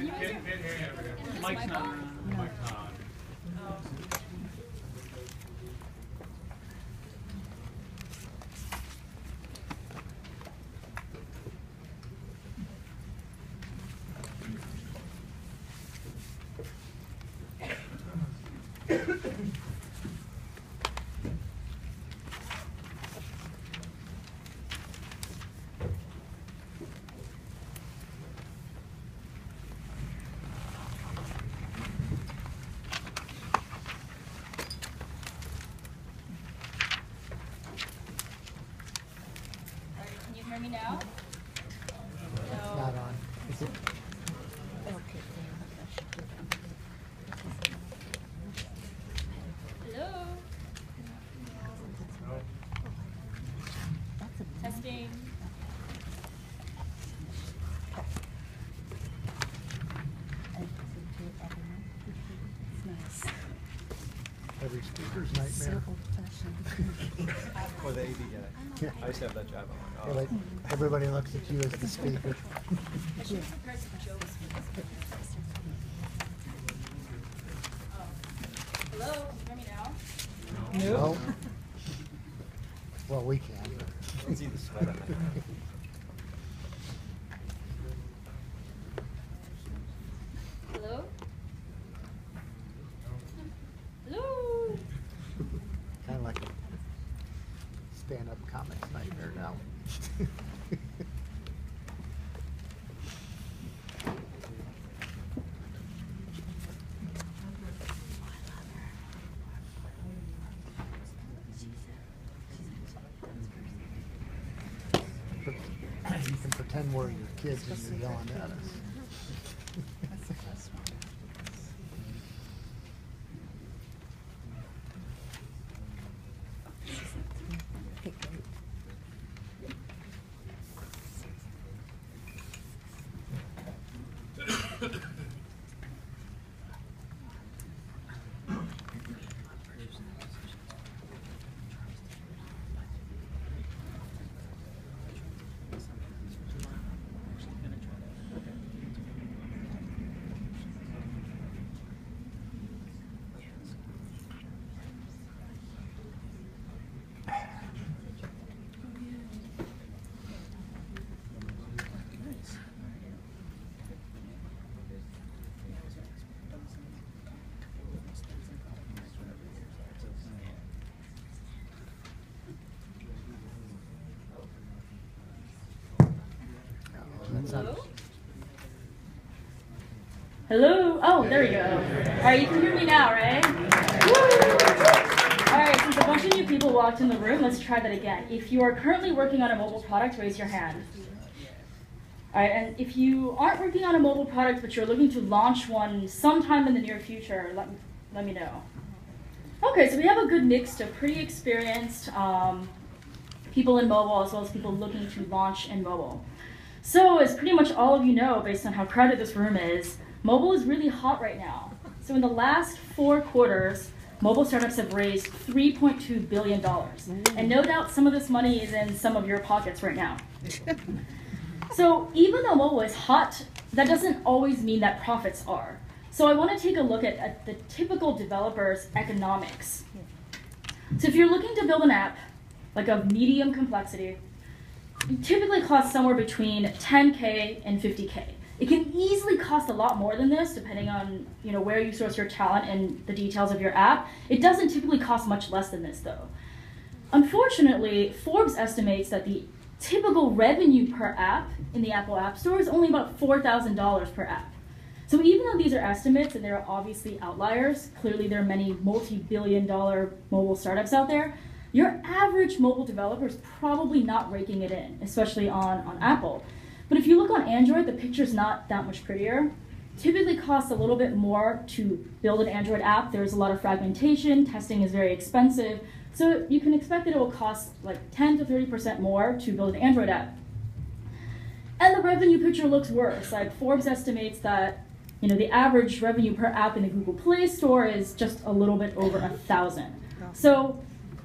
Mike's not. Mike's not. All right, can you hear me now? Not on. Is it? Hello? Testing. Every speaker's nightmare. Or the AV guy. I used to have that job. I'm Yeah, like, like, Everybody looks at you as the speaker. I should have prepared some jokes. Oh. Hello, can you hear me now? No. Well, we can. you can see the sweat on my Hello? Hello? Kind of like a stand-up comics nightmare now. You can pretend your kids and you're yelling at us. That's not- Hello? Hello? Oh, there we go. All right, you can hear me now, right? Woo! All right, since a bunch of new people walked in the room, let's try that again. If you are currently working on a mobile product, raise your hand. All right, and if you aren't working on a mobile product, but you're looking to launch one sometime in the near future, let, let me know. Okay, so we have a good mix of pretty experienced um, people in mobile as well as people looking to launch in mobile. So, as pretty much all of you know, based on how crowded this room is, mobile is really hot right now. So, in the last four quarters, mobile startups have raised $3.2 billion. And no doubt some of this money is in some of your pockets right now. so, even though mobile is hot, that doesn't always mean that profits are. So, I want to take a look at, at the typical developer's economics. So, if you're looking to build an app, like of medium complexity, typically costs somewhere between 10k and 50k. It can easily cost a lot more than this, depending on you know where you source your talent and the details of your app. It doesn't typically cost much less than this, though. Unfortunately, Forbes estimates that the typical revenue per app in the Apple App Store is only about $4,000 per app. So even though these are estimates and there are obviously outliers, clearly there are many multi-billion dollar mobile startups out there, your average mobile developer is probably not raking it in, especially on, on Apple. But if you look on Android, the picture's not that much prettier. Typically costs a little bit more to build an Android app. There's a lot of fragmentation, testing is very expensive. So you can expect that it will cost like 10 to 30% more to build an Android app. And the revenue picture looks worse. Like Forbes estimates that you know the average revenue per app in the Google Play Store is just a little bit over a thousand. So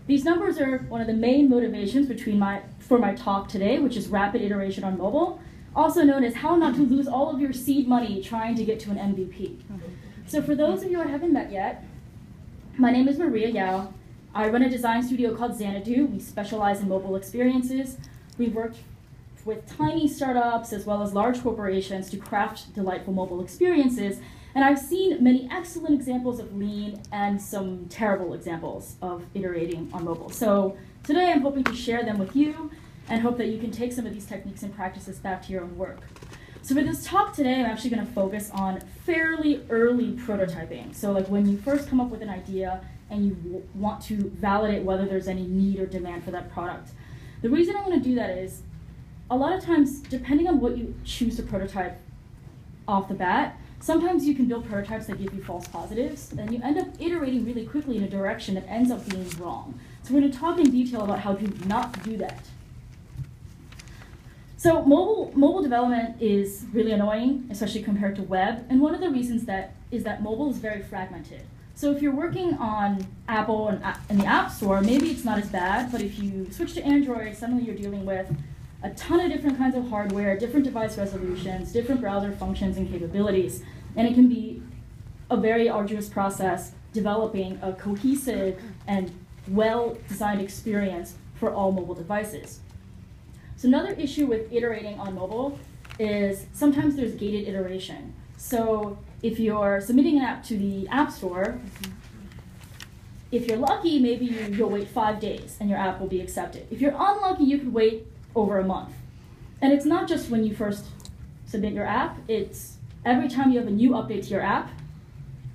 these numbers are one of the main motivations between my for my talk today, which is rapid iteration on mobile. Also known as how not to lose all of your seed money trying to get to an MVP. So for those of you I haven't met yet, my name is Mariya Yao. I run a design studio called Xanadu. We specialize in mobile experiences. We've worked with tiny startups as well as large corporations to craft delightful mobile experiences. And I've seen many excellent examples of lean and some terrible examples of iterating on mobile. So today I'm hoping to share them with you and hope that you can take some of these techniques and practices back to your own work. So for this talk today, I'm actually going to focus on fairly early prototyping. So like when you first come up with an idea and you want to validate whether there's any need or demand for that product. The reason I want to do that is a lot of times, depending on what you choose to prototype off the bat, sometimes you can build prototypes that give you false positives, and you end up iterating really quickly in a direction that ends up being wrong. So we're going to talk in detail about how to not do that. So mobile mobile development is really annoying, especially compared to web. And one of the reasons that is that mobile is very fragmented. So if you're working on Apple and uh, in the App Store, maybe it's not as bad. But if you switch to Android, suddenly you're dealing with a ton of different kinds of hardware, different device resolutions, different browser functions and capabilities, and it can be a very arduous process developing a cohesive and well-designed experience for all mobile devices. So another issue with iterating on mobile is sometimes there's gated iteration. So if you're submitting an app to the App Store, if you're lucky, maybe you, will wait five days and your app will be accepted. If you're unlucky, you could wait over a month. And it's not just when you first submit your app, it's every time you have a new update to your app,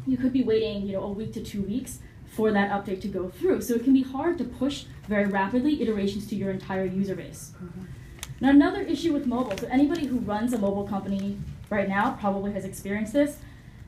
you could be waiting you know, a week to two weeks for that update to go through. So it can be hard to push very rapidly iterations to your entire user base. Mm-hmm. Now another issue with mobile, so anybody who runs a mobile company right now probably has experienced this,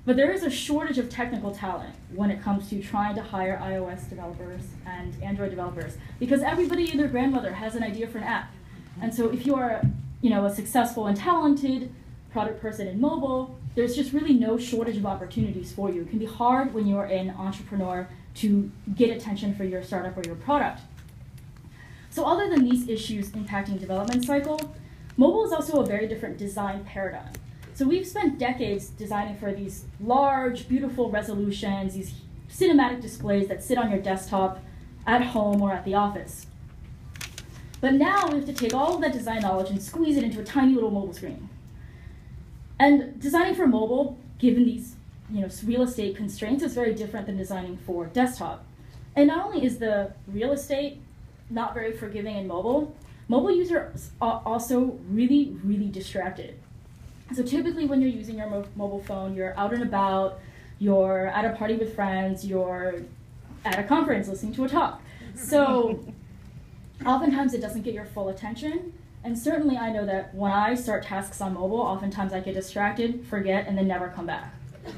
but there is a shortage of technical talent when it comes to trying to hire iOS developers and Android developers because everybody and their grandmother has an idea for an app. And so if you are, you know, a successful and talented product person in mobile, there's just really no shortage of opportunities for you. It can be hard when you're an entrepreneur to get attention for your startup or your product. So other than these issues impacting development cycle, mobile is also a very different design paradigm. So we've spent decades designing for these large, beautiful resolutions, these cinematic displays that sit on your desktop at home or at the office. But now we have to take all of that design knowledge and squeeze it into a tiny little mobile screen. And designing for mobile, given these you know, real estate constraints, is very different than designing for desktop. And not only is the real estate not very forgiving in mobile, mobile users are also really, really distracted. So typically when you're using your mo mobile phone, you're out and about, you're at a party with friends, you're at a conference listening to a talk. So oftentimes it doesn't get your full attention. And certainly I know that when I start tasks on mobile, oftentimes I get distracted, forget, and then never come back.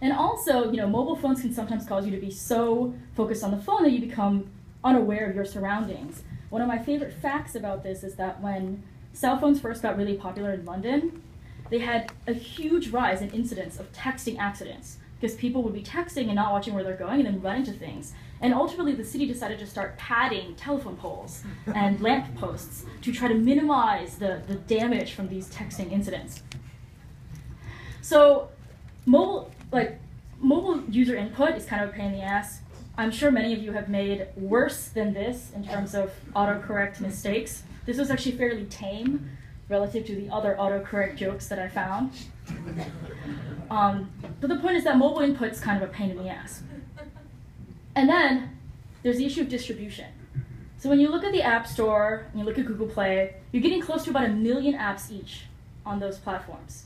And also, you know, mobile phones can sometimes cause you to be so focused on the phone that you become unaware of your surroundings. One of my favorite facts about this is that when cell phones first got really popular in London, they had a huge rise in incidents of texting accidents because people would be texting and not watching where they're going and then run into things. And ultimately, the city decided to start padding telephone poles and lamp posts to try to minimize the, the damage from these texting incidents. So, mobile like mobile user input is kind of a pain in the ass. I'm sure many of you have made worse than this in terms of autocorrect mistakes. This was actually fairly tame relative to the other autocorrect jokes that I found. Um, but the point is that mobile input is kind of a pain in the ass. And then there's the issue of distribution. So when you look at the App Store and you look at Google Play, you're getting close to about a million apps each on those platforms.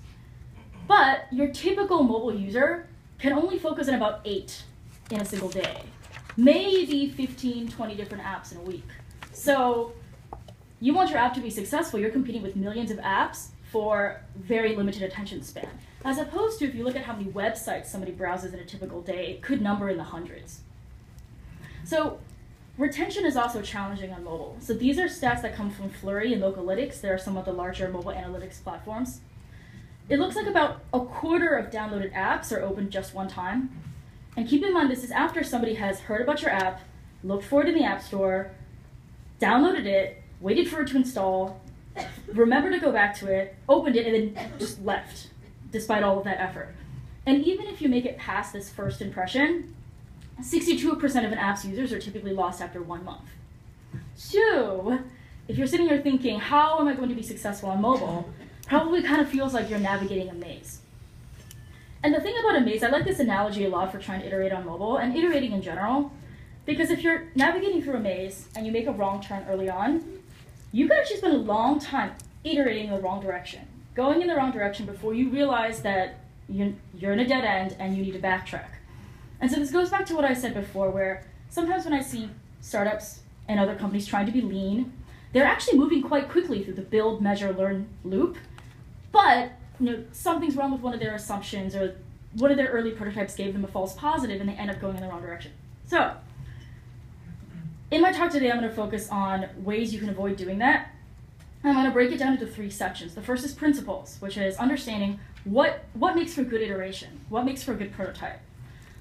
But your typical mobile user can only focus on about eight in a single day, maybe 15, 20 different apps in a week. So you want your app to be successful, you're competing with millions of apps for very limited attention span. As opposed to if you look at how many websites somebody browses in a typical day, it could number in the hundreds. So retention is also challenging on mobile. So these are stats that come from Flurry and Localytics. They are some of the larger mobile analytics platforms. It looks like about a quarter of downloaded apps are opened just one time. And keep in mind, this is after somebody has heard about your app, looked for it in the App Store, downloaded it, waited for it to install, remembered to go back to it, opened it, and then just left, despite all of that effort. And even if you make it past this first impression, 62% of an app's users are typically lost after one month. So, if you're sitting here thinking, how am I going to be successful on mobile? Probably kind of feels like you're navigating a maze. And the thing about a maze, I like this analogy a lot for trying to iterate on mobile and iterating in general, because if you're navigating through a maze and you make a wrong turn early on, you could actually spend a long time iterating in the wrong direction, going in the wrong direction before you realize that you're in a dead end and you need to backtrack. And so this goes back to what I said before, where sometimes when I see startups and other companies trying to be lean, they're actually moving quite quickly through the build, measure, learn loop. But you know, something's wrong with one of their assumptions or one of their early prototypes gave them a false positive and they end up going in the wrong direction. So, in my talk today, I'm going to focus on ways you can avoid doing that. I'm going to break it down into three sections. The first is principles, which is understanding what, what makes for good iteration, what makes for a good prototype.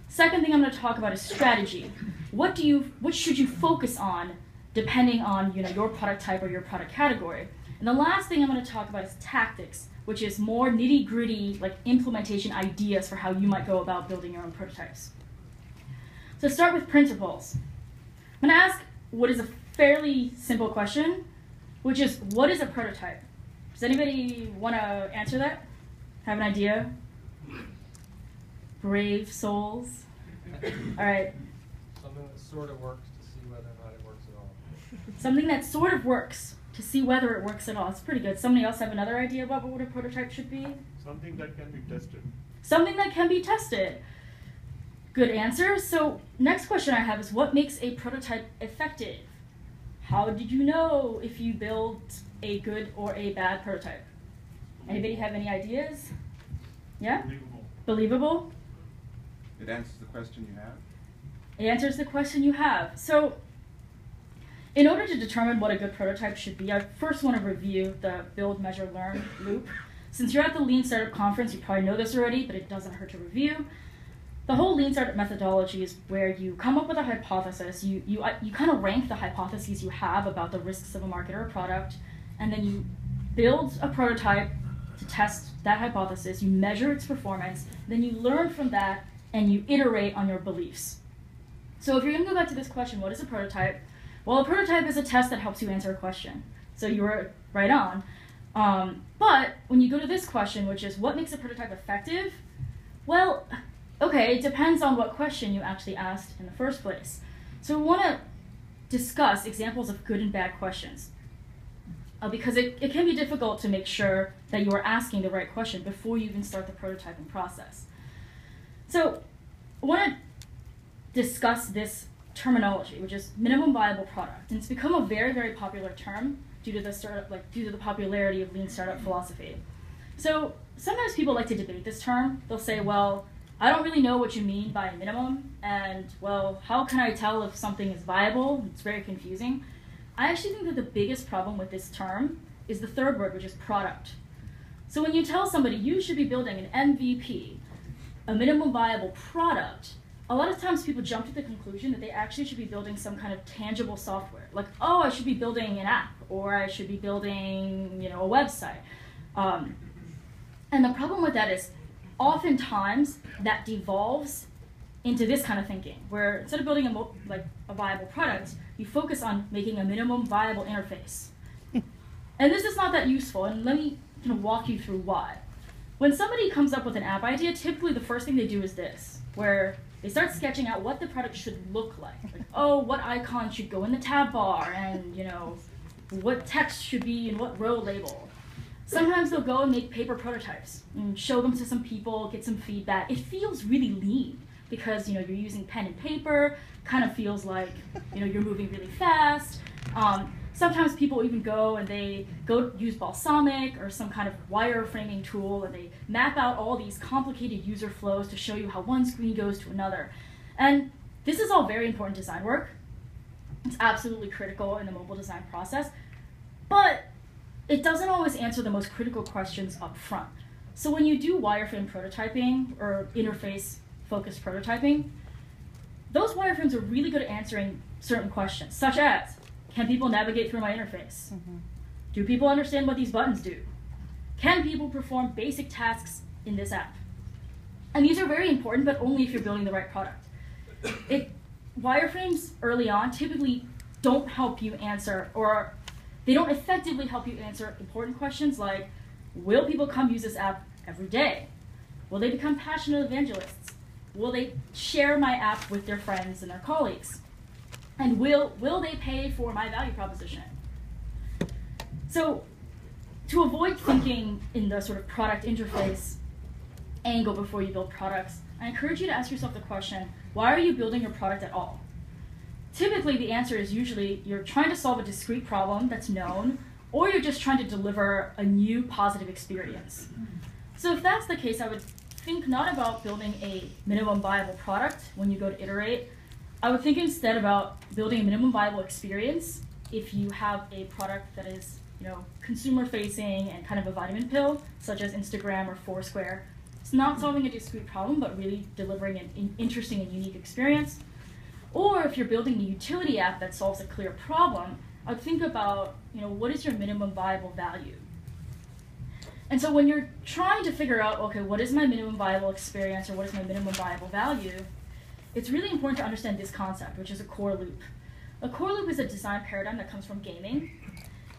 Second thing I'm going to talk about is strategy. What do you, what should you focus on depending on you know, your product type or your product category? And the last thing I'm going to talk about is tactics, which is more nitty gritty like implementation ideas for how you might go about building your own prototypes. So start with principles. I'm going to ask what is a fairly simple question, which is what is a prototype? Does anybody want to answer that? Have an idea? Brave souls. All right. Something that sort of works to see whether or not it works at all. Something that sort of works to see whether it works at all. It's pretty good. Somebody else have another idea about what a prototype should be? Something that can be tested. Something that can be tested. Good answer. So next question I have is what makes a prototype effective? How did you know if you built a good or a bad prototype? Anybody have any ideas? Yeah? Believable. Believable? It answers the question you have? It answers the question you have. So in order to determine what a good prototype should be, I first want to review the build, measure, learn loop. Since you're at the Lean Startup Conference, you probably know this already, but it doesn't hurt to review. The whole Lean Startup methodology is where you come up with a hypothesis, you, you, uh, you kind of rank the hypotheses you have about the risks of a market or a product, and then you build a prototype to test that hypothesis, you measure its performance, then you learn from that, and you iterate on your beliefs. So if you're going to go back to this question, what is a prototype? Well, a prototype is a test that helps you answer a question. So you were right on. Um, but when you go to this question, which is what makes a prototype effective? Well, okay, it depends on what question you actually asked in the first place. So we want to discuss examples of good and bad questions. Uh, because it, it can be difficult to make sure that you are asking the right question before you even start the prototyping process. So I want to discuss this terminology, which is minimum viable product. And it's become a very, very popular term due to the startup, like due to the popularity of lean startup philosophy. So sometimes people like to debate this term. They'll say, well, I don't really know what you mean by minimum, and well, how can I tell if something is viable? It's very confusing. I actually think that the biggest problem with this term is the third word, which is product. So when you tell somebody you should be building an MVP, a minimum viable product, a lot of times people jump to the conclusion that they actually should be building some kind of tangible software. Like, oh, I should be building an app, or I should be building, you know, a website. Um, and the problem with that is, oftentimes that devolves into this kind of thinking, where instead of building a like a viable product, you focus on making a minimum viable interface. and this is not that useful. And let me kind of walk you through why. When somebody comes up with an app idea, typically the first thing they do is this, where they start sketching out what the product should look like. Like, oh, what icon should go in the tab bar, and you know, what text should be in what row label. Sometimes they'll go and make paper prototypes and show them to some people, get some feedback. It feels really lean because you know you're using pen and paper. Kind of feels like you know you're moving really fast. Um, sometimes people even go and they go use Balsamiq or some kind of wireframing tool and they map out all these complicated user flows to show you how one screen goes to another. And this is all very important design work. It's absolutely critical in the mobile design process, but it doesn't always answer the most critical questions up front. So when you do wireframe prototyping or interface focused prototyping, those wireframes are really good at answering certain questions, such as can people navigate through my interface? Mm-hmm. Do people understand what these buttons do? Can people perform basic tasks in this app? And these are very important, but only if you're building the right product. It, wireframes early on typically don't help you answer, or they don't effectively help you answer important questions like Will people come use this app every day? Will they become passionate evangelists? Will they share my app with their friends and their colleagues? And will, will they pay for my value proposition? So, to avoid thinking in the sort of product interface angle before you build products, I encourage you to ask yourself the question why are you building your product at all? Typically, the answer is usually you're trying to solve a discrete problem that's known, or you're just trying to deliver a new positive experience. So, if that's the case, I would think not about building a minimum viable product when you go to iterate. I would think instead about building a minimum viable experience if you have a product that is you know, consumer facing and kind of a vitamin pill, such as Instagram or Foursquare. It's not solving a discrete problem, but really delivering an in interesting and unique experience. Or if you're building a utility app that solves a clear problem, I'd think about, you know, what is your minimum viable value? And so when you're trying to figure out, okay, what is my minimum viable experience or what is my minimum viable value, it's really important to understand this concept, which is a core loop. A core loop is a design paradigm that comes from gaming,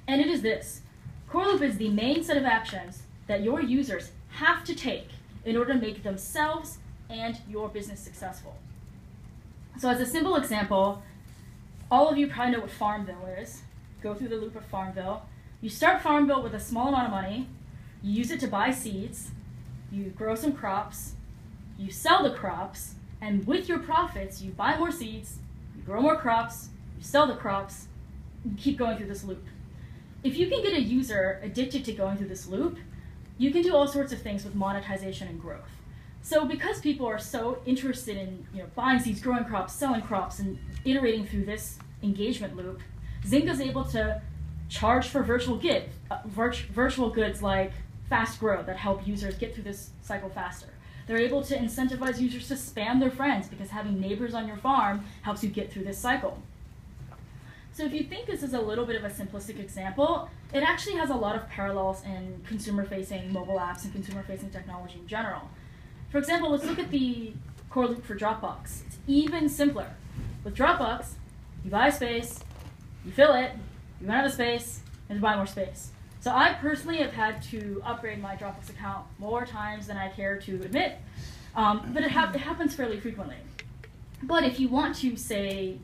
and it is this. Core loop is the main set of actions that your users have to take in order to make themselves and your business successful. So as a simple example, all of you probably know what Farmville is. Go through the loop of Farmville. You start Farmville with a small amount of money, you use it to buy seeds, you grow some crops, you sell the crops, and with your profits, you buy more seeds, you grow more crops, you sell the crops, you keep going through this loop. If you can get a user addicted to going through this loop, you can do all sorts of things with monetization and growth. So because people are so interested in you know, buying seeds, growing crops, selling crops, and iterating through this engagement loop, Zynga is able to charge for virtual, get, uh, virtual goods like fast grow that help users get through this cycle faster. They're able to incentivize users to spam their friends because having neighbors on your farm helps you get through this cycle. So if you think this is a little bit of a simplistic example, it actually has a lot of parallels in consumer-facing mobile apps and consumer-facing technology in general. For example, let's look at the core loop for Dropbox. It's even simpler. With Dropbox, you buy a space, you fill it, you run out of space, and you buy more space. So I personally have had to upgrade my Dropbox account more times than I care to admit, um, but it, ha it happens fairly frequently. But if you want to, say,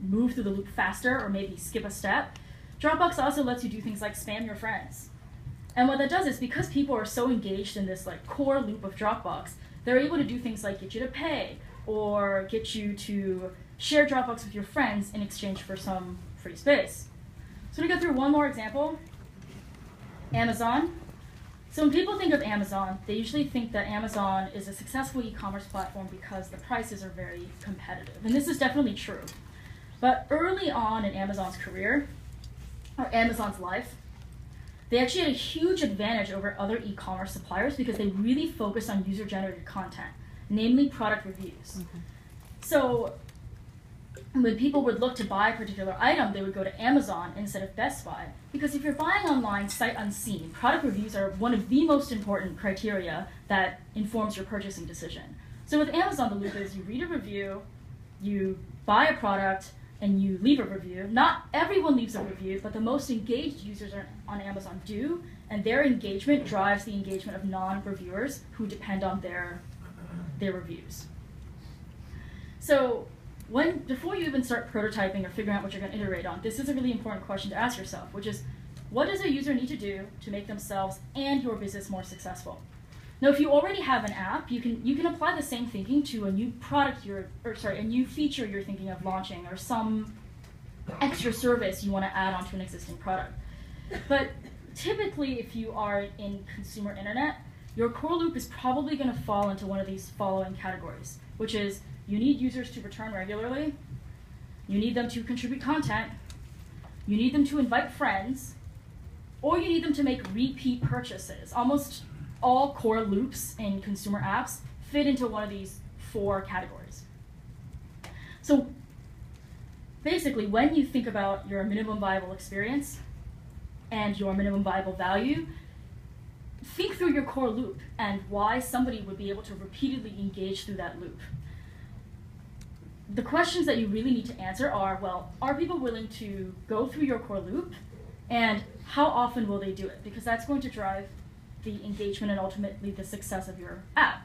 move through the loop faster or maybe skip a step, Dropbox also lets you do things like spam your friends. And what that does is because people are so engaged in this like core loop of Dropbox, they're able to do things like get you to pay or get you to share Dropbox with your friends in exchange for some free space. So to go through one more example, Amazon. So when people think of Amazon, they usually think that Amazon is a successful e-commerce platform because the prices are very competitive. And this is definitely true. But early on in Amazon's career, or Amazon's life, they actually had a huge advantage over other e-commerce suppliers because they really focused on user-generated content, namely product reviews. Mm-hmm. So when people would look to buy a particular item, they would go to Amazon instead of Best Buy. Because if you're buying online, sight unseen, product reviews are one of the most important criteria that informs your purchasing decision. So with Amazon, the loop is you read a review, you buy a product, and you leave a review. Not everyone leaves a review, but the most engaged users on Amazon do, and their engagement drives the engagement of non-reviewers who depend on their their reviews. So when before you even start prototyping or figuring out what you're going to iterate on, this is a really important question to ask yourself, which is what does a user need to do to make themselves and your business more successful? Now, if you already have an app, you can you can apply the same thinking to a new product you're or sorry, a new feature you're thinking of launching or some extra service you want to add onto an existing product. But typically, if you are in consumer internet, your core loop is probably going to fall into one of these following categories, which is you need users to return regularly, you need them to contribute content, you need them to invite friends, or you need them to make repeat purchases. Almost all core loops in consumer apps fit into one of these four categories. So basically, when you think about your minimum viable experience, and your minimum viable value, think through your core loop and why somebody would be able to repeatedly engage through that loop. The questions that you really need to answer are well, are people willing to go through your core loop? And how often will they do it? Because that's going to drive the engagement and ultimately the success of your app.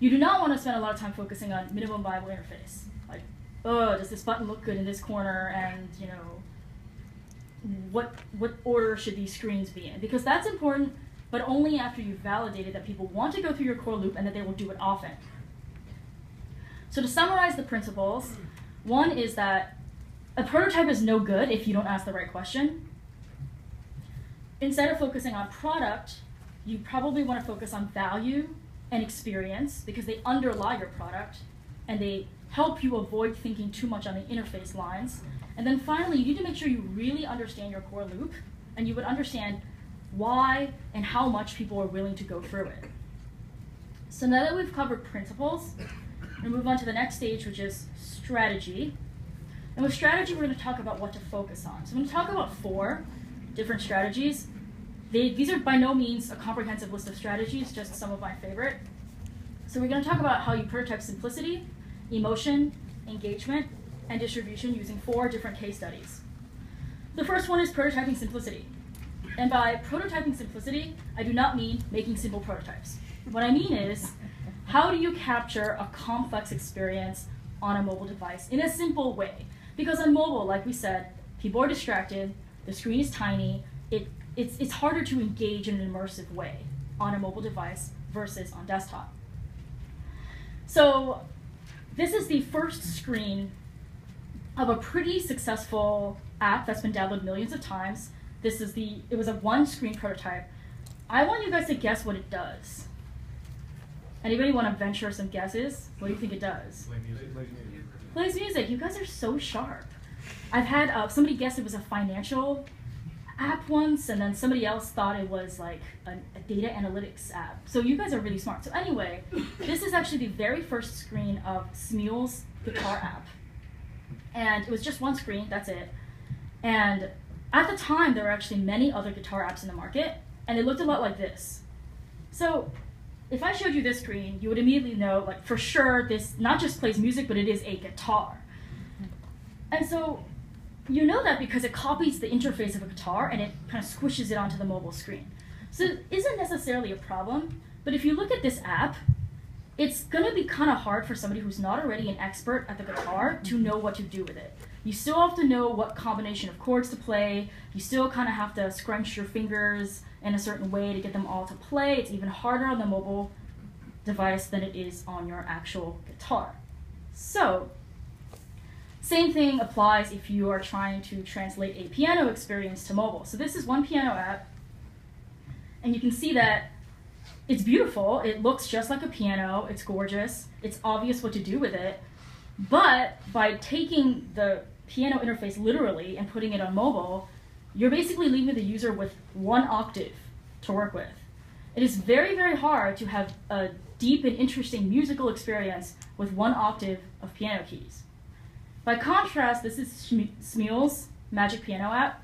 You do not want to spend a lot of time focusing on minimum viable interface. Like, oh, does this button look good in this corner? And, you know, what, what order should these screens be in? Because that's important, but only after you've validated that people want to go through your core loop and that they will do it often. So to summarize the principles, one is that a prototype is no good if you don't ask the right question. Instead of focusing on product, you probably want to focus on value and experience because they underlie your product and they help you avoid thinking too much on the interface lines. And then finally, you need to make sure you really understand your core loop and you would understand why and how much people are willing to go through it. So now that we've covered principles, we'll move on to the next stage, which is strategy. And with strategy, we're going to talk about what to focus on. So I'm going to talk about four different strategies. They, these are by no means a comprehensive list of strategies, just some of my favorite. So we're going to talk about how you prototype simplicity, emotion, engagement, and distribution using four different case studies. The first one is prototyping simplicity. And by prototyping simplicity, I do not mean making simple prototypes. What I mean is, how do you capture a complex experience on a mobile device in a simple way? Because on mobile, like we said, people are distracted, the screen is tiny, it, it's, it's harder to engage in an immersive way on a mobile device versus on desktop. So this is the first screen of a pretty successful app that's been downloaded millions of times. This is the, it was a one screen prototype. I want you guys to guess what it does. Anybody want to venture some guesses? What do you think it does? Plays music. You guys are so sharp. I've had uh, somebody guess it was a financial app once, and then somebody else thought it was like a, a, data analytics app. So you guys are really smart. So anyway, this is actually the very first screen of Smules's guitar app, and it was just one screen. That's it. And at the time, there were actually many other guitar apps in the market, and they looked a lot like this. So if I showed you this screen, you would immediately know, like for sure, this not just plays music, but it is a guitar. And so you know that because it copies the interface of a guitar and it kind of squishes it onto the mobile screen. So it isn't necessarily a problem, but if you look at this app, it's going to be kind of hard for somebody who's not already an expert at the guitar to know what to do with it. You still have to know what combination of chords to play. You still kind of have to scrunch your fingers in a certain way to get them all to play. It's even harder on the mobile device than it is on your actual guitar. So, same thing applies if you are trying to translate a piano experience to mobile. So this is one piano app, and you can see that it's beautiful. It looks just like a piano. It's gorgeous. It's obvious what to do with it. But by taking the piano interface literally and putting it on mobile, you're basically leaving the user with one octave to work with. It is very, very hard to have a deep and interesting musical experience with one octave of piano keys. By contrast, this is Smules's Magic Piano app.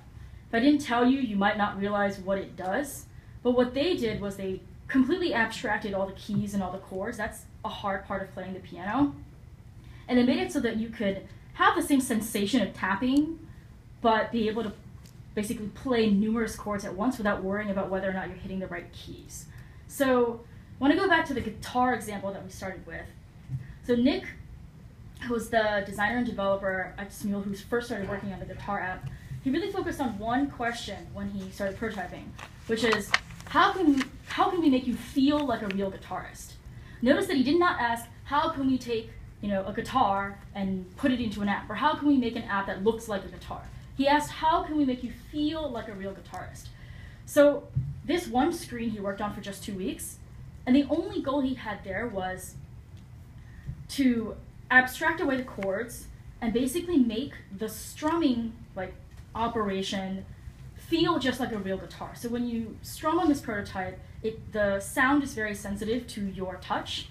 If I didn't tell you, you might not realize what it does. But what they did was they completely abstracted all the keys and all the chords. That's a hard part of playing the piano. And they made it so that you could have the same sensation of tapping, but be able to basically play numerous chords at once without worrying about whether or not you're hitting the right keys. So I want to go back to the guitar example that we started with. So Nick, who was the designer and developer at Smule who first started working on the guitar app, he really focused on one question when he started prototyping, which is how can we, how can we make you feel like a real guitarist? Notice that he did not ask how can we take you know a guitar and put it into an app, or how can we make an app that looks like a guitar. He asked, How can we make you feel like a real guitarist? So, this one screen he worked on for just two weeks, and the only goal he had there was to abstract away the chords and basically make the strumming like operation feel just like a real guitar. So when you strum on this prototype, it, the sound is very sensitive to your touch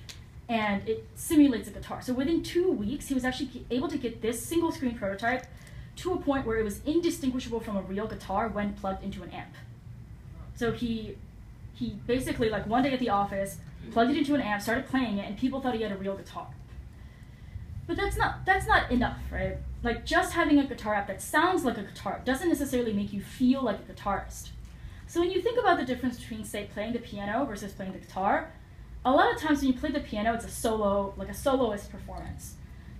and it simulates a guitar. So within two weeks, he was actually able to get this single screen prototype to a point where it was indistinguishable from a real guitar when plugged into an amp. So he he basically like one day at the office plugged it into an amp, started playing it, and people thought he had a real guitar. But that's not that's not enough, right? Like just having a guitar app that sounds like a guitar doesn't necessarily make you feel like a guitarist. So when you think about the difference between say playing the piano versus playing the guitar, a lot of times when you play the piano it's a solo like a soloist performance.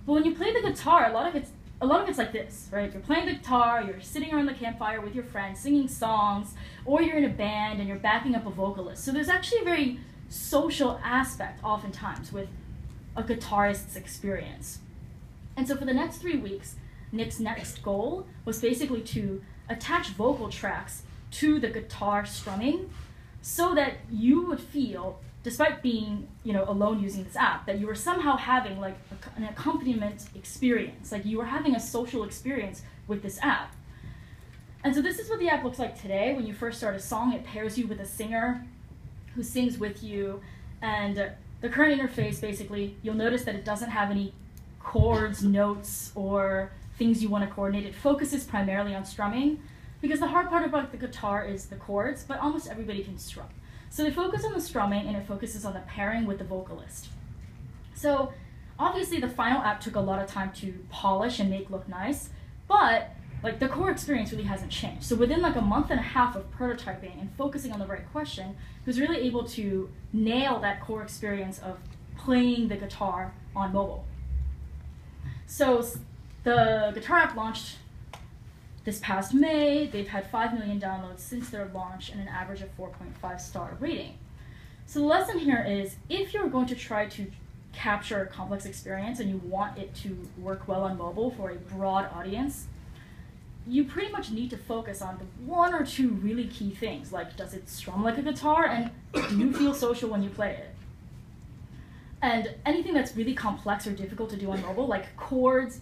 But when you play the guitar, a lot of it's a lot of it's like this, right? You're playing the guitar, you're sitting around the campfire with your friends, singing songs, or you're in a band and you're backing up a vocalist. So there's actually a very social aspect oftentimes with a guitarist's experience. And so for the next three weeks, Nick's next goal was basically to attach vocal tracks to the guitar strumming so that you would feel, despite being you know alone using this app, that you were somehow having like a, an accompaniment experience, like you were having a social experience with this app. And so this is what the app looks like today. When you first start a song, it pairs you with a singer who sings with you, and the current interface basically, you'll notice that it doesn't have any chords, notes, or things you want to coordinate. It focuses primarily on strumming because the hard part about the guitar is the chords, but almost everybody can strum. So they focus on the strumming and it focuses on the pairing with the vocalist. So obviously the final app took a lot of time to polish and make look nice, but like the core experience really hasn't changed. So within like a month and a half of prototyping and focusing on the right question, he was really able to nail that core experience of playing the guitar on mobile. So the guitar app launched this past May. They've had 5 million downloads since their launch and an average of 4.5 star rating. So the lesson here is if you're going to try to capture a complex experience and you want it to work well on mobile for a broad audience, you pretty much need to focus on one or two really key things, like does it strum like a guitar and do you feel social when you play it? And anything that's really complex or difficult to do on mobile, like chords,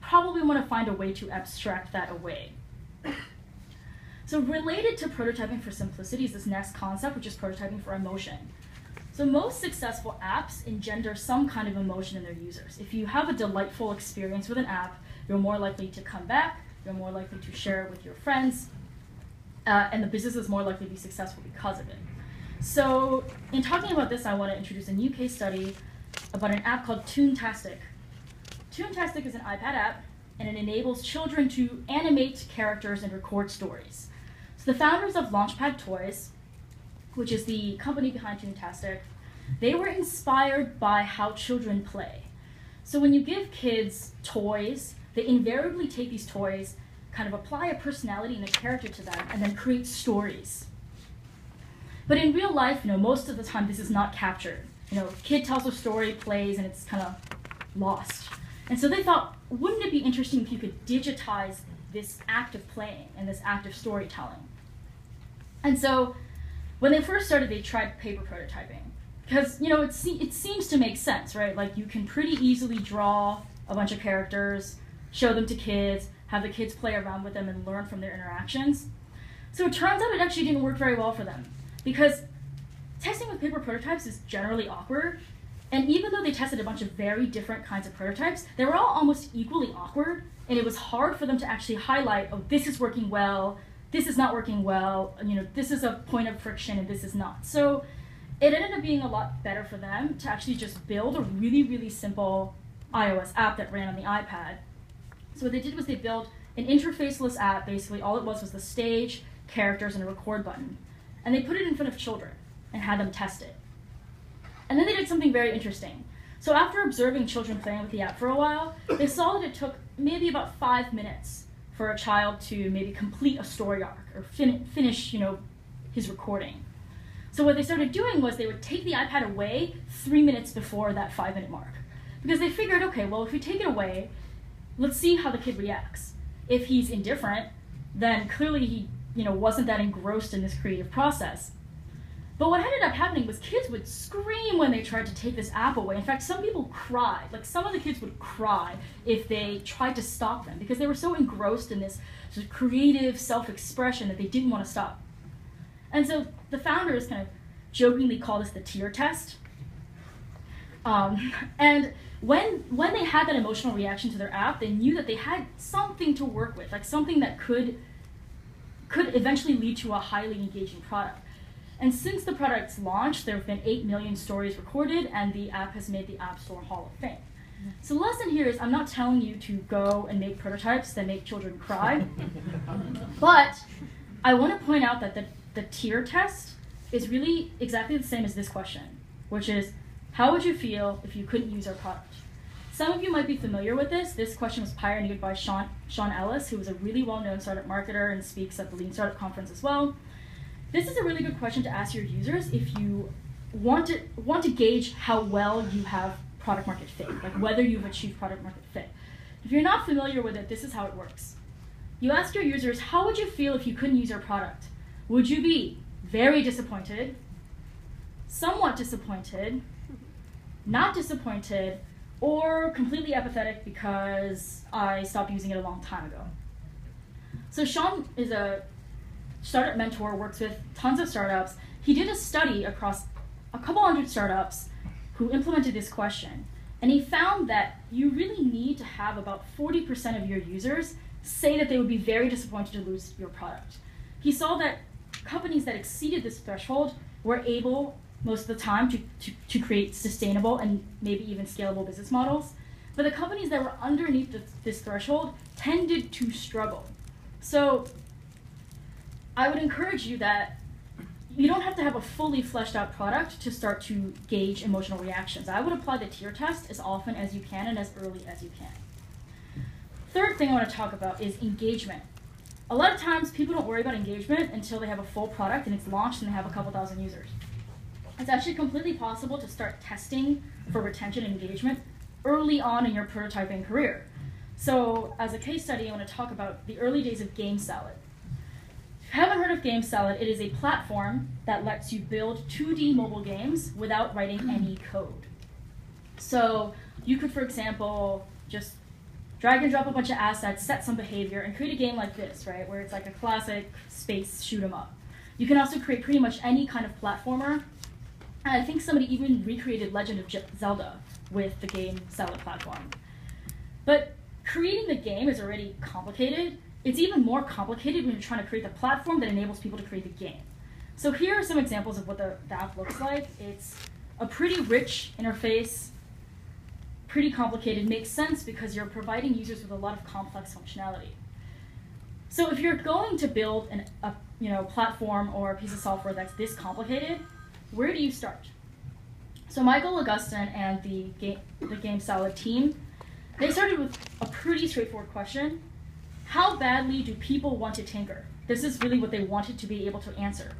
probably want to find a way to abstract that away. So related to prototyping for simplicity is this next concept, which is prototyping for emotion. So most successful apps engender some kind of emotion in their users. If you have a delightful experience with an app, you're more likely to come back, you're more likely to share it with your friends, uh, and the business is more likely to be successful because of it. So in talking about this, I want to introduce a new case study about an app called Toontastic. Toontastic is an iPad app, and it enables children to animate characters and record stories. So the founders of Launchpad Toys, which is the company behind Toontastic, they were inspired by how children play. So when you give kids toys, they invariably take these toys, kind of apply a personality and a character to them, and then create stories. But in real life, you know, most of the time this is not captured. You know, kid tells a story, plays, and it's kind of lost. And so they thought, wouldn't it be interesting if you could digitize this act of playing and this act of storytelling? And so when they first started, they tried paper prototyping. Because, you know, it, se- it seems to make sense, right? Like, you can pretty easily draw a bunch of characters, show them to kids, have the kids play around with them and learn from their interactions. So it turns out it actually didn't work very well for them. Because testing with paper prototypes is generally awkward, and even though they tested a bunch of very different kinds of prototypes, they were all almost equally awkward, and it was hard for them to actually highlight, oh, this is working well, this is not working well, you know, this is a point of friction and this is not. So it ended up being a lot better for them to actually just build a really, really simple iOS app that ran on the iPad. So what they did was they built an interfaceless app, basically all it was was the stage, characters, and a record button. And they put it in front of children and had them test it. And then they did something very interesting. So after observing children playing with the app for a while, they saw that it took maybe about five minutes for a child to maybe complete a story arc or fin- finish, you know, his recording. So what they started doing was they would take the iPad away three minutes before that five minute mark. Because they figured, okay, well, if we take it away, let's see how the kid reacts. If he's indifferent, then clearly he, you know, wasn't that engrossed in this creative process. But what ended up happening was kids would scream when they tried to take this app away. In fact, some people cried. Like some of the kids would cry if they tried to stop them because they were so engrossed in this sort of creative self-expression that they didn't want to stop. And so the founders kind of jokingly call this the tear test. Um, and when when they had that emotional reaction to their app, they knew that they had something to work with, like something that could could eventually lead to a highly engaging product. And since the product's launch, there have been 8 million stories recorded, and the app has made the App Store Hall of Fame. So the lesson here is I'm not telling you to go and make prototypes that make children cry, but I want to point out that the, the tear test is really exactly the same as this question, which is how would you feel if you couldn't use our product? Some of you might be familiar with this. This question was pioneered by Sean, Sean Ellis, who is a really well known startup marketer and speaks at the Lean Startup Conference as well. This is a really good question to ask your users if you want to, want to gauge how well you have product market fit, like whether you've achieved product market fit. If you're not familiar with it, this is how it works. You ask your users, how would you feel if you couldn't use our product? Would you be very disappointed, somewhat disappointed, not disappointed, or completely apathetic because I stopped using it a long time ago? So Sean is a startup mentor, works with tons of startups. He did a study across a couple hundred startups who implemented this question. And he found that you really need to have about 40% of your users say that they would be very disappointed to lose your product. He saw that companies that exceeded this threshold were able, most of the time, to, to, to create sustainable and maybe even scalable business models. But the companies that were underneath this, this threshold tended to struggle. So I would encourage you that you don't have to have a fully fleshed out product to start to gauge emotional reactions. I would apply the tear test as often as you can and as early as you can. Third thing I want to talk about is engagement. A lot of times people don't worry about engagement until they have a full product and it's launched and they have a couple thousand users. It's actually completely possible to start testing for retention and engagement early on in your prototyping career. So, as a case study, I want to talk about the early days of Game Salad. If you haven't heard of Game Salad, it is a platform that lets you build 2D mobile games without writing hmm. any code. So, you could, for example, just drag and drop a bunch of assets, set some behavior, and create a game like this, right? Where it's like a classic space shoot 'em up. You can also create pretty much any kind of platformer. And I think somebody even recreated Legend of Zelda with the Game Salad platform. But creating the game is already complicated. It's even more complicated when you're trying to create the platform that enables people to create the game. So here are some examples of what the, the app looks like. It's a pretty rich interface, pretty complicated, makes sense because you're providing users with a lot of complex functionality. So if you're going to build an, a you know, platform or a piece of software that's this complicated, where do you start? So Michael Agustin and the game, the Game Salad team, they started with a pretty straightforward question. How badly do people want to tinker? This is really what they wanted to be able to answer.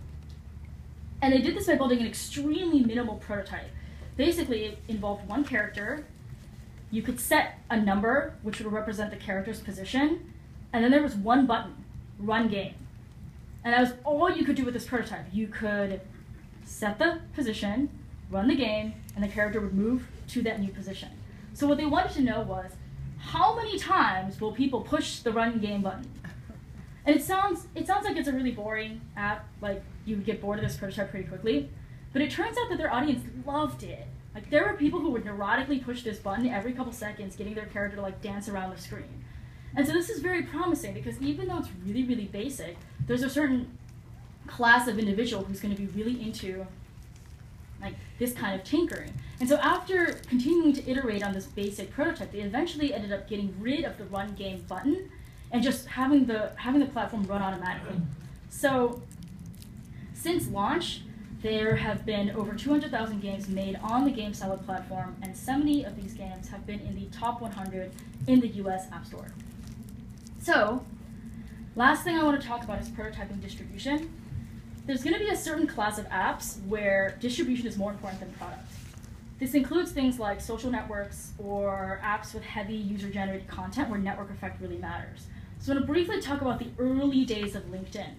And they did this by building an extremely minimal prototype. Basically, it involved one character you could set a number which would represent the character's position, and then there was one button, run game. And that was all you could do with this prototype. You could set the position, run the game, and the character would move to that new position. So what they wanted to know was, how many times will people push the run game button? And it sounds it sounds like it's a really boring app, like you would get bored of this prototype pretty quickly. But it turns out that their audience loved it. Like there were people who would neurotically push this button every couple seconds, getting their character to like dance around the screen. And so this is very promising because even though it's really, really basic, there's a certain class of individual who's going to be really into like this kind of tinkering. And so after continuing to iterate on this basic prototype, they eventually ended up getting rid of the run game button and just having the having the platform run automatically. So since launch, there have been over 200,000 games made on the Game Salad platform, and 70 of these games have been in the top 100 in the US App Store. So, last thing I want to talk about is prototyping distribution. There's going to be a certain class of apps where distribution is more important than product. This includes things like social networks or apps with heavy user generated content where network effect really matters. So, I'm going to briefly talk about the early days of LinkedIn.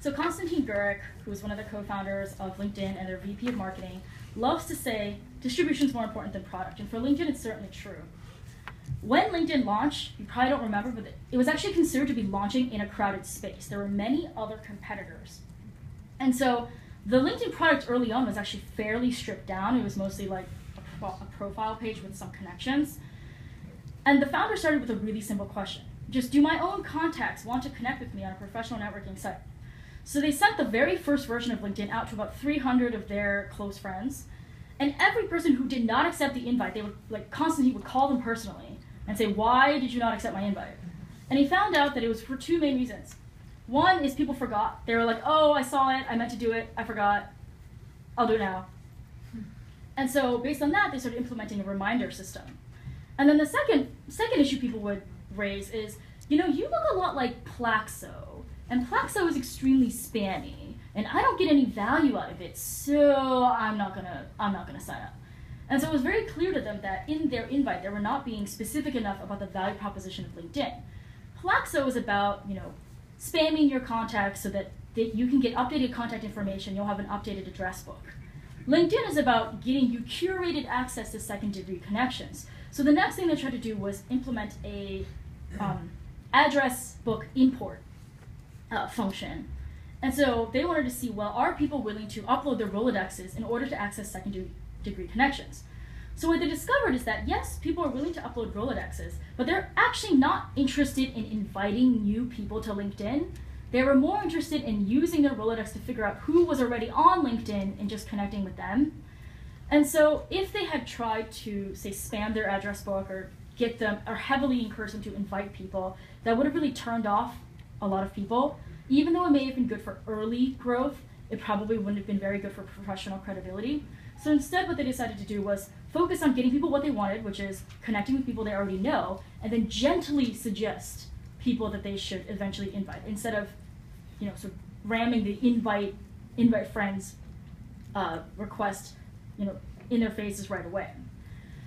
So Konstantin Guericke, who is one of the co-founders of LinkedIn and their VP of marketing, loves to say distribution is more important than product. And for LinkedIn, it's certainly true. When LinkedIn launched, you probably don't remember, but it was actually considered to be launching in a crowded space. There were many other competitors. And so the LinkedIn product early on was actually fairly stripped down. It was mostly like pro- a profile page with some connections. And the founder started with a really simple question just do my own contacts want to connect with me on a professional networking site? So they sent the very first version of LinkedIn out to about 300 of their close friends. And every person who did not accept the invite, they would like Konstantin would call them personally and say, "Why did you not accept my invite?" And he found out that it was for two main reasons. One is people forgot. They were like, "Oh, I saw it. I meant to do it. I forgot. I'll do it now." And so based on that, they started implementing a reminder system. And then the second second issue people would raise is, you know, you look a lot like Plaxo, and Plaxo is extremely spammy, and I don't get any value out of it, so I'm not gonna I'm not gonna sign up. And so it was very clear to them that in their invite they were not being specific enough about the value proposition of LinkedIn. Plaxo is about, you know, spamming your contacts so that, that you can get updated contact information, you'll have an updated address book. LinkedIn is about getting you curated access to second degree connections. So the next thing they tried to do was implement a um, address book import uh, function. And so they wanted to see well, are people willing to upload their Rolodexes in order to access second degree connections? So what they discovered is that yes, people are willing to upload Rolodexes, but they're actually not interested in inviting new people to LinkedIn. They were more interested in using their Rolodex to figure out who was already on LinkedIn and just connecting with them. And so if they had tried to, say, spam their address book or get them or heavily encourage them to invite people, that would have really turned off a lot of people. Even though it may have been good for early growth, it probably wouldn't have been very good for professional credibility. So instead, what they decided to do was focus on getting people what they wanted, which is connecting with people they already know, and then gently suggest people that they should eventually invite instead of, you know, sort of ramming the invite invite friends uh, request, you know, in their faces right away.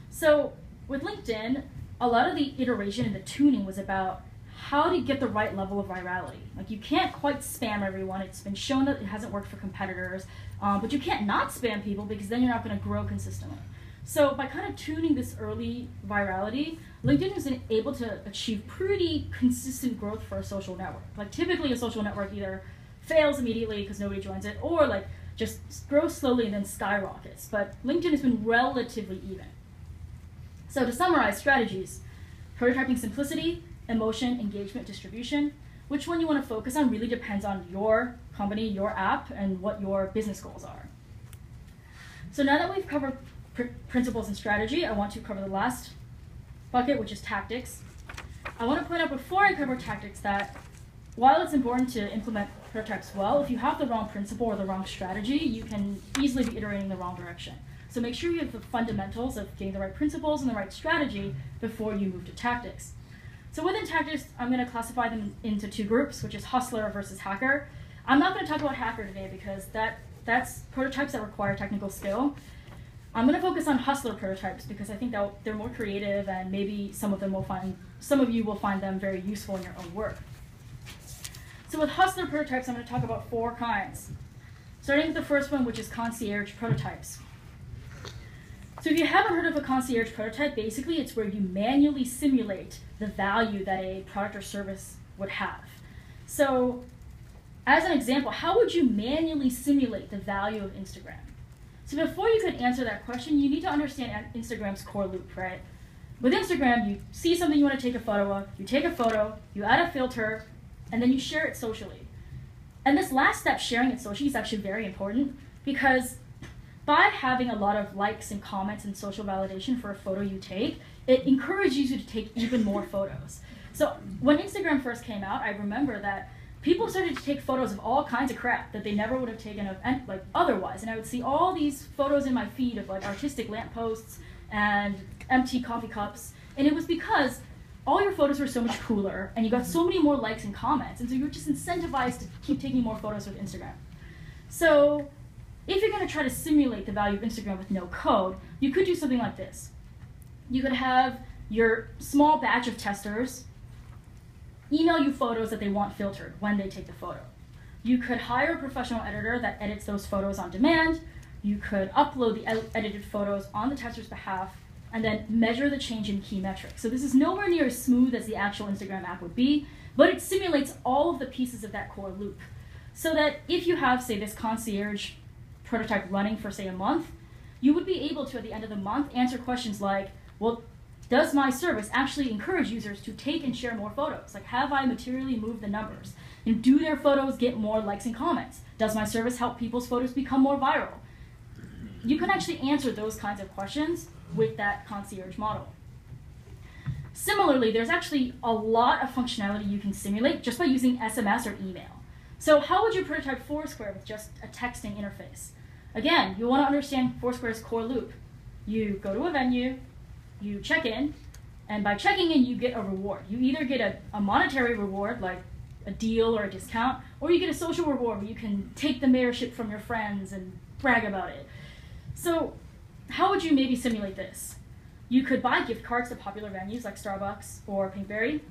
So with LinkedIn, a lot of the iteration and the tuning was about how to get the right level of virality. Like you can't quite spam everyone. It's been shown that it hasn't worked for competitors, um, but you can't not spam people because then you're not going to grow consistently. So by kind of tuning this early virality, LinkedIn been able to achieve pretty consistent growth for a social network. Like typically a social network either fails immediately because nobody joins it, or like just grows slowly and then skyrockets. But LinkedIn has been relatively even. So to summarize strategies, prototyping simplicity, emotion, engagement, distribution. Which one you want to focus on really depends on your company, your app, and what your business goals are. So now that we've covered pr- principles and strategy, I want to cover the last bucket, which is tactics. I want to point out before I cover tactics that while it's important to implement prototypes well, if you have the wrong principle or the wrong strategy, you can easily be iterating the wrong direction. So make sure you have the fundamentals of getting the right principles and the right strategy before you move to tactics. So within tactics, I'm going to classify them into two groups, which is hustler versus hacker. I'm not going to talk about hacker today because that that's prototypes that require technical skill. I'm going to focus on hustler prototypes because I think that they're more creative and maybe some of them will find some of you will find them very useful in your own work. So with hustler prototypes, I'm going to talk about four kinds. Starting with the first one, which is concierge prototypes. So if you haven't heard of a concierge prototype, basically it's where you manually simulate the value that a product or service would have. So as an example, how would you manually simulate the value of Instagram? So before you could answer that question, you need to understand Instagram's core loop, right? With Instagram, you see something you want to take a photo of, you take a photo, you add a filter, and then you share it socially. And this last step, sharing it socially, is actually very important because by having a lot of likes and comments and social validation for a photo you take, it encourages you to take even more photos. So when Instagram first came out, I remember that people started to take photos of all kinds of crap that they never would have taken of like otherwise, and I would see all these photos in my feed of like artistic lampposts and empty coffee cups, and it was because all your photos were so much cooler and you got so many more likes and comments, and so you were just incentivized to keep taking more photos with Instagram. So if you're going to try to simulate the value of Instagram with no code, you could do something like this. You could have your small batch of testers email you photos that they want filtered when they take the photo. You could hire a professional editor that edits those photos on demand. You could upload the ed- edited photos on the tester's behalf and then measure the change in key metrics. So this is nowhere near as smooth as the actual Instagram app would be, but it simulates all of the pieces of that core loop. So that if you have, say, this concierge prototype running for, say, a month, you would be able to, at the end of the month, answer questions like, well, does my service actually encourage users to take and share more photos? Like, have I materially moved the numbers? And do their photos get more likes and comments? Does my service help people's photos become more viral? You can actually answer those kinds of questions with that concierge model. Similarly, there's actually a lot of functionality you can simulate just by using SMS or email. So how would you prototype Foursquare with just a texting interface? Again, you want to understand Foursquare's core loop. You go to a venue, you check in, and by checking in, you get a reward. You either get a, a monetary reward, like a deal or a discount, or you get a social reward where you can take the mayorship from your friends and brag about it. So, how would you maybe simulate this? You could buy gift cards to popular venues like Starbucks or Pinkberry.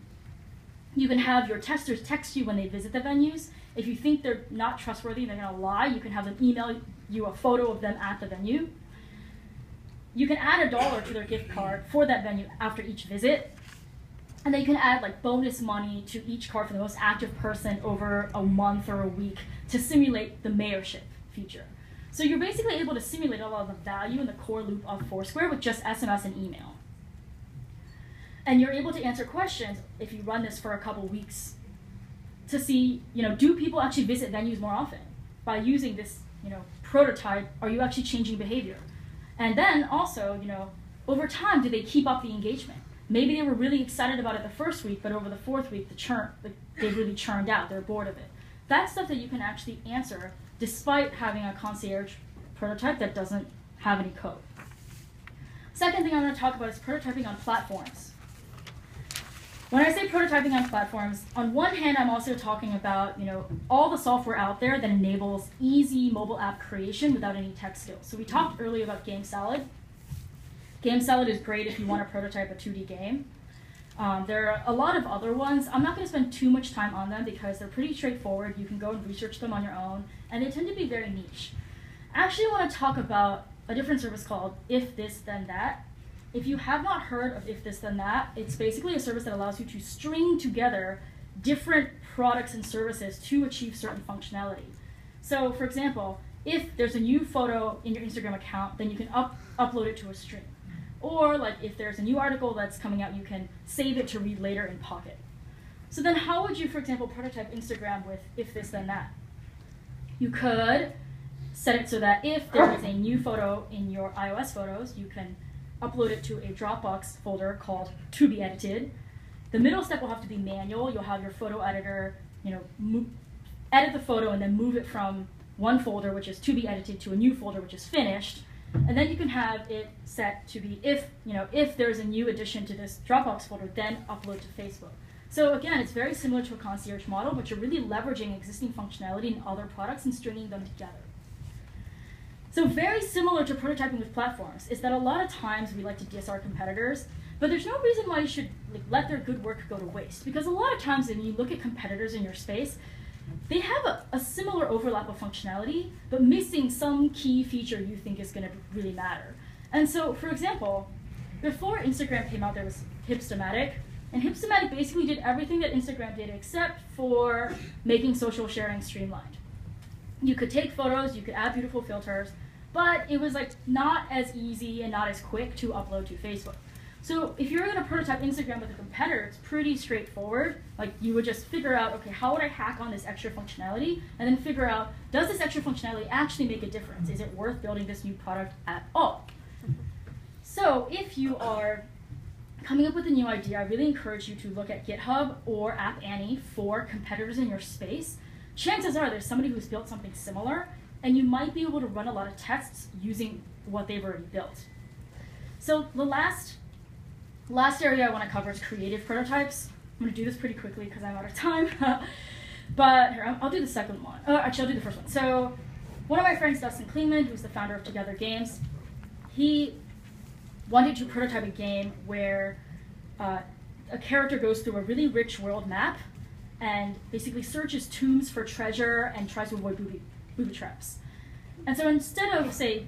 You can have your testers text you when they visit the venues. If you think they're not trustworthy and they're going to lie, you can have them email you a photo of them at the venue. You can add a dollar to their gift card for that venue after each visit. And then you can add like bonus money to each card for the most active person over a month or a week to simulate the mayorship feature. So you're basically able to simulate a lot of the value in the core loop of Foursquare with just SMS and email. And you're able to answer questions if you run this for a couple weeks to see, you know, do people actually visit venues more often? By using this, you know, prototype, are you actually changing behavior? And then also, you know, over time, do they keep up the engagement? Maybe they were really excited about it the first week, but over the fourth week, the churn, they really churned out. They're bored of it. That's stuff that you can actually answer despite having a concierge prototype that doesn't have any code. Second thing I'm going to talk about is prototyping on platforms. When I say prototyping on platforms, on one hand, I'm also talking about you know all the software out there that enables easy mobile app creation without any tech skills. So we talked earlier about Game Salad. Game Salad is great if you want to prototype a 2D game. Um, there are a lot of other ones. I'm not going to spend too much time on them because they're pretty straightforward. You can go and research them on your own, and they tend to be very niche. I actually want to talk about a different service called If This Then That. If you have not heard of If This Then That, it's basically a service that allows you to string together different products and services to achieve certain functionality. So, for example, if there's a new photo in your Instagram account, then you can up, upload it to a stream. Or, like, if there's a new article that's coming out, you can save it to read later in Pocket. So then, how would you, for example, prototype Instagram with if this then that? You could set it so that if there is a new photo in your iOS photos, you can upload it to a Dropbox folder called to be edited. The middle step will have to be manual. You'll have your photo editor, you know, edit the photo and then move it from one folder, which is to be edited, to a new folder, which is finished. And then you can have it set to be if, you know, if there's a new addition to this Dropbox folder, then upload to Facebook. So again, it's very similar to a concierge model, but you're really leveraging existing functionality in other products and stringing them together. So very similar to prototyping with platforms is that a lot of times we like to our competitors, but there's no reason why you should like, let their good work go to waste. Because a lot of times when you look at competitors in your space, they have a, a similar overlap of functionality, but missing some key feature you think is going to really matter. And so, for example, before Instagram came out, there was Hipstamatic, and Hipstamatic basically did everything that Instagram did except for making social sharing streamlined. You could take photos, you could add beautiful filters, but it was like not as easy and not as quick to upload to Facebook. So if you're to prototype Instagram with a competitor, it's pretty straightforward. Like you would just figure out, okay, how would I hack on this extra functionality, and then figure out, does this extra functionality actually make a difference? Is it worth building this new product at all? So if you are coming up with a new idea, I really encourage you to look at GitHub or App Annie for competitors in your space. Chances are there's somebody who's built something similar, and you might be able to run a lot of tests using what they've already built. So the last last area I want to cover is creative prototypes. I'm going to do this pretty quickly because I'm out of time. but here, I'll, do the second one. Oh, actually, I'll do the first one. So one of my friends, Dustin Clingman, who's the founder of Together Games, he wanted to prototype a game where uh, a character goes through a really rich world map and basically searches tombs for treasure and tries to avoid booby, booby traps. And so instead of, say,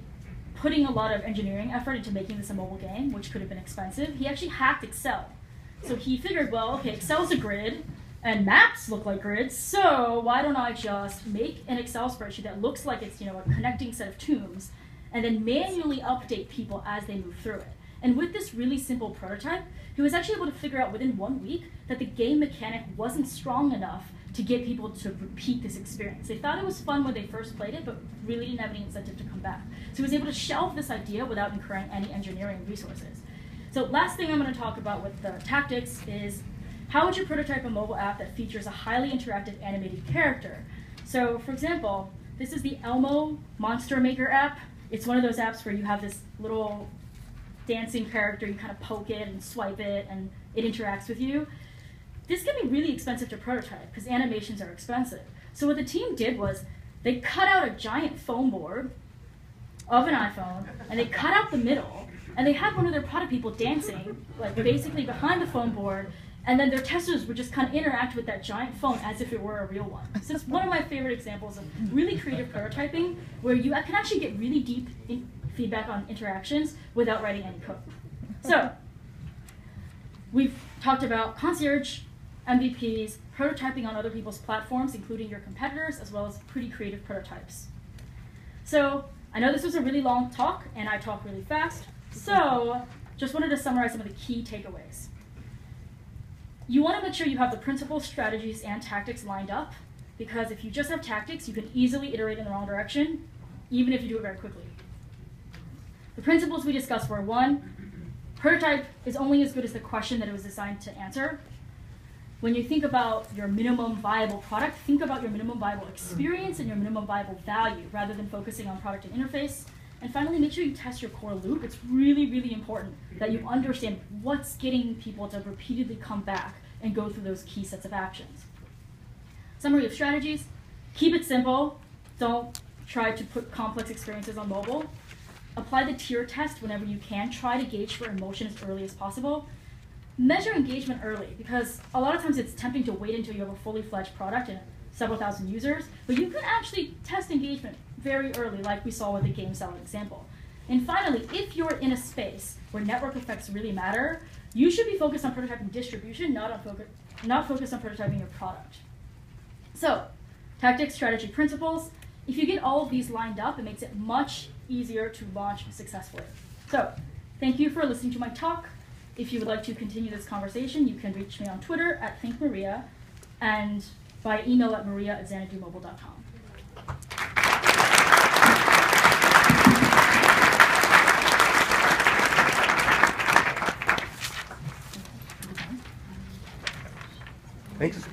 putting a lot of engineering effort into making this a mobile game, which could have been expensive, he actually hacked Excel. So he figured, well, okay, Excel's a grid, and maps look like grids, so why don't I just make an Excel spreadsheet that looks like it's, you know, a connecting set of tombs, and then manually update people as they move through it. And with this really simple prototype, he was actually able to figure out within one week that the game mechanic wasn't strong enough to get people to repeat this experience. They thought it was fun when they first played it, but really didn't have any incentive to come back. So he was able to shelve this idea without incurring any engineering resources. So last thing I'm going to talk about with the tactics is how would you prototype a mobile app that features a highly interactive animated character? So for example, this is the Elmo Monster Maker app. It's one of those apps where you have this little dancing character, you kind of poke it and swipe it, and it interacts with you. This can be really expensive to prototype because animations are expensive. So what the team did was they cut out a giant foam board of an iPhone, and they cut out the middle, and they had one of their product people dancing, like basically behind the foam board, and then their testers would just kind of interact with that giant phone as if it were a real one. So it's one of my favorite examples of really creative prototyping where you can actually get really deep feedback on interactions without writing any code. So we've talked about concierge, MVPs, prototyping on other people's platforms, including your competitors, as well as pretty creative prototypes. So I know this was a really long talk, and I talk really fast. So just wanted to summarize some of the key takeaways. You want to make sure you have the principles, strategies, and tactics lined up, because if you just have tactics, you can easily iterate in the wrong direction, even if you do it very quickly. The principles we discussed were one, prototype is only as good as the question that it was designed to answer. When you think about your minimum viable product, think about your minimum viable experience and your minimum viable value rather than focusing on product and interface. And finally, make sure you test your core loop. It's really, really important that you understand what's getting people to repeatedly come back and go through those key sets of actions. Summary of strategies keep it simple. Don't try to put complex experiences on mobile. Apply the tear test whenever you can. Try to gauge for emotion as early as possible. Measure engagement early because a lot of times it's tempting to wait until you have a fully fledged product and several thousand users, but you can actually test engagement very early, like we saw with the Game Salad example. And finally, if you're in a space where network effects really matter, you should be focused on prototyping distribution, not on focus, not focused on prototyping your product. So, tactics, strategy, principles. If you get all of these lined up, it makes it much easier to launch successfully. So, thank you for listening to my talk. If you would like to continue this conversation, you can reach me on Twitter at thinkmariya and by email at mariya at xanadumobile.com. Thanks.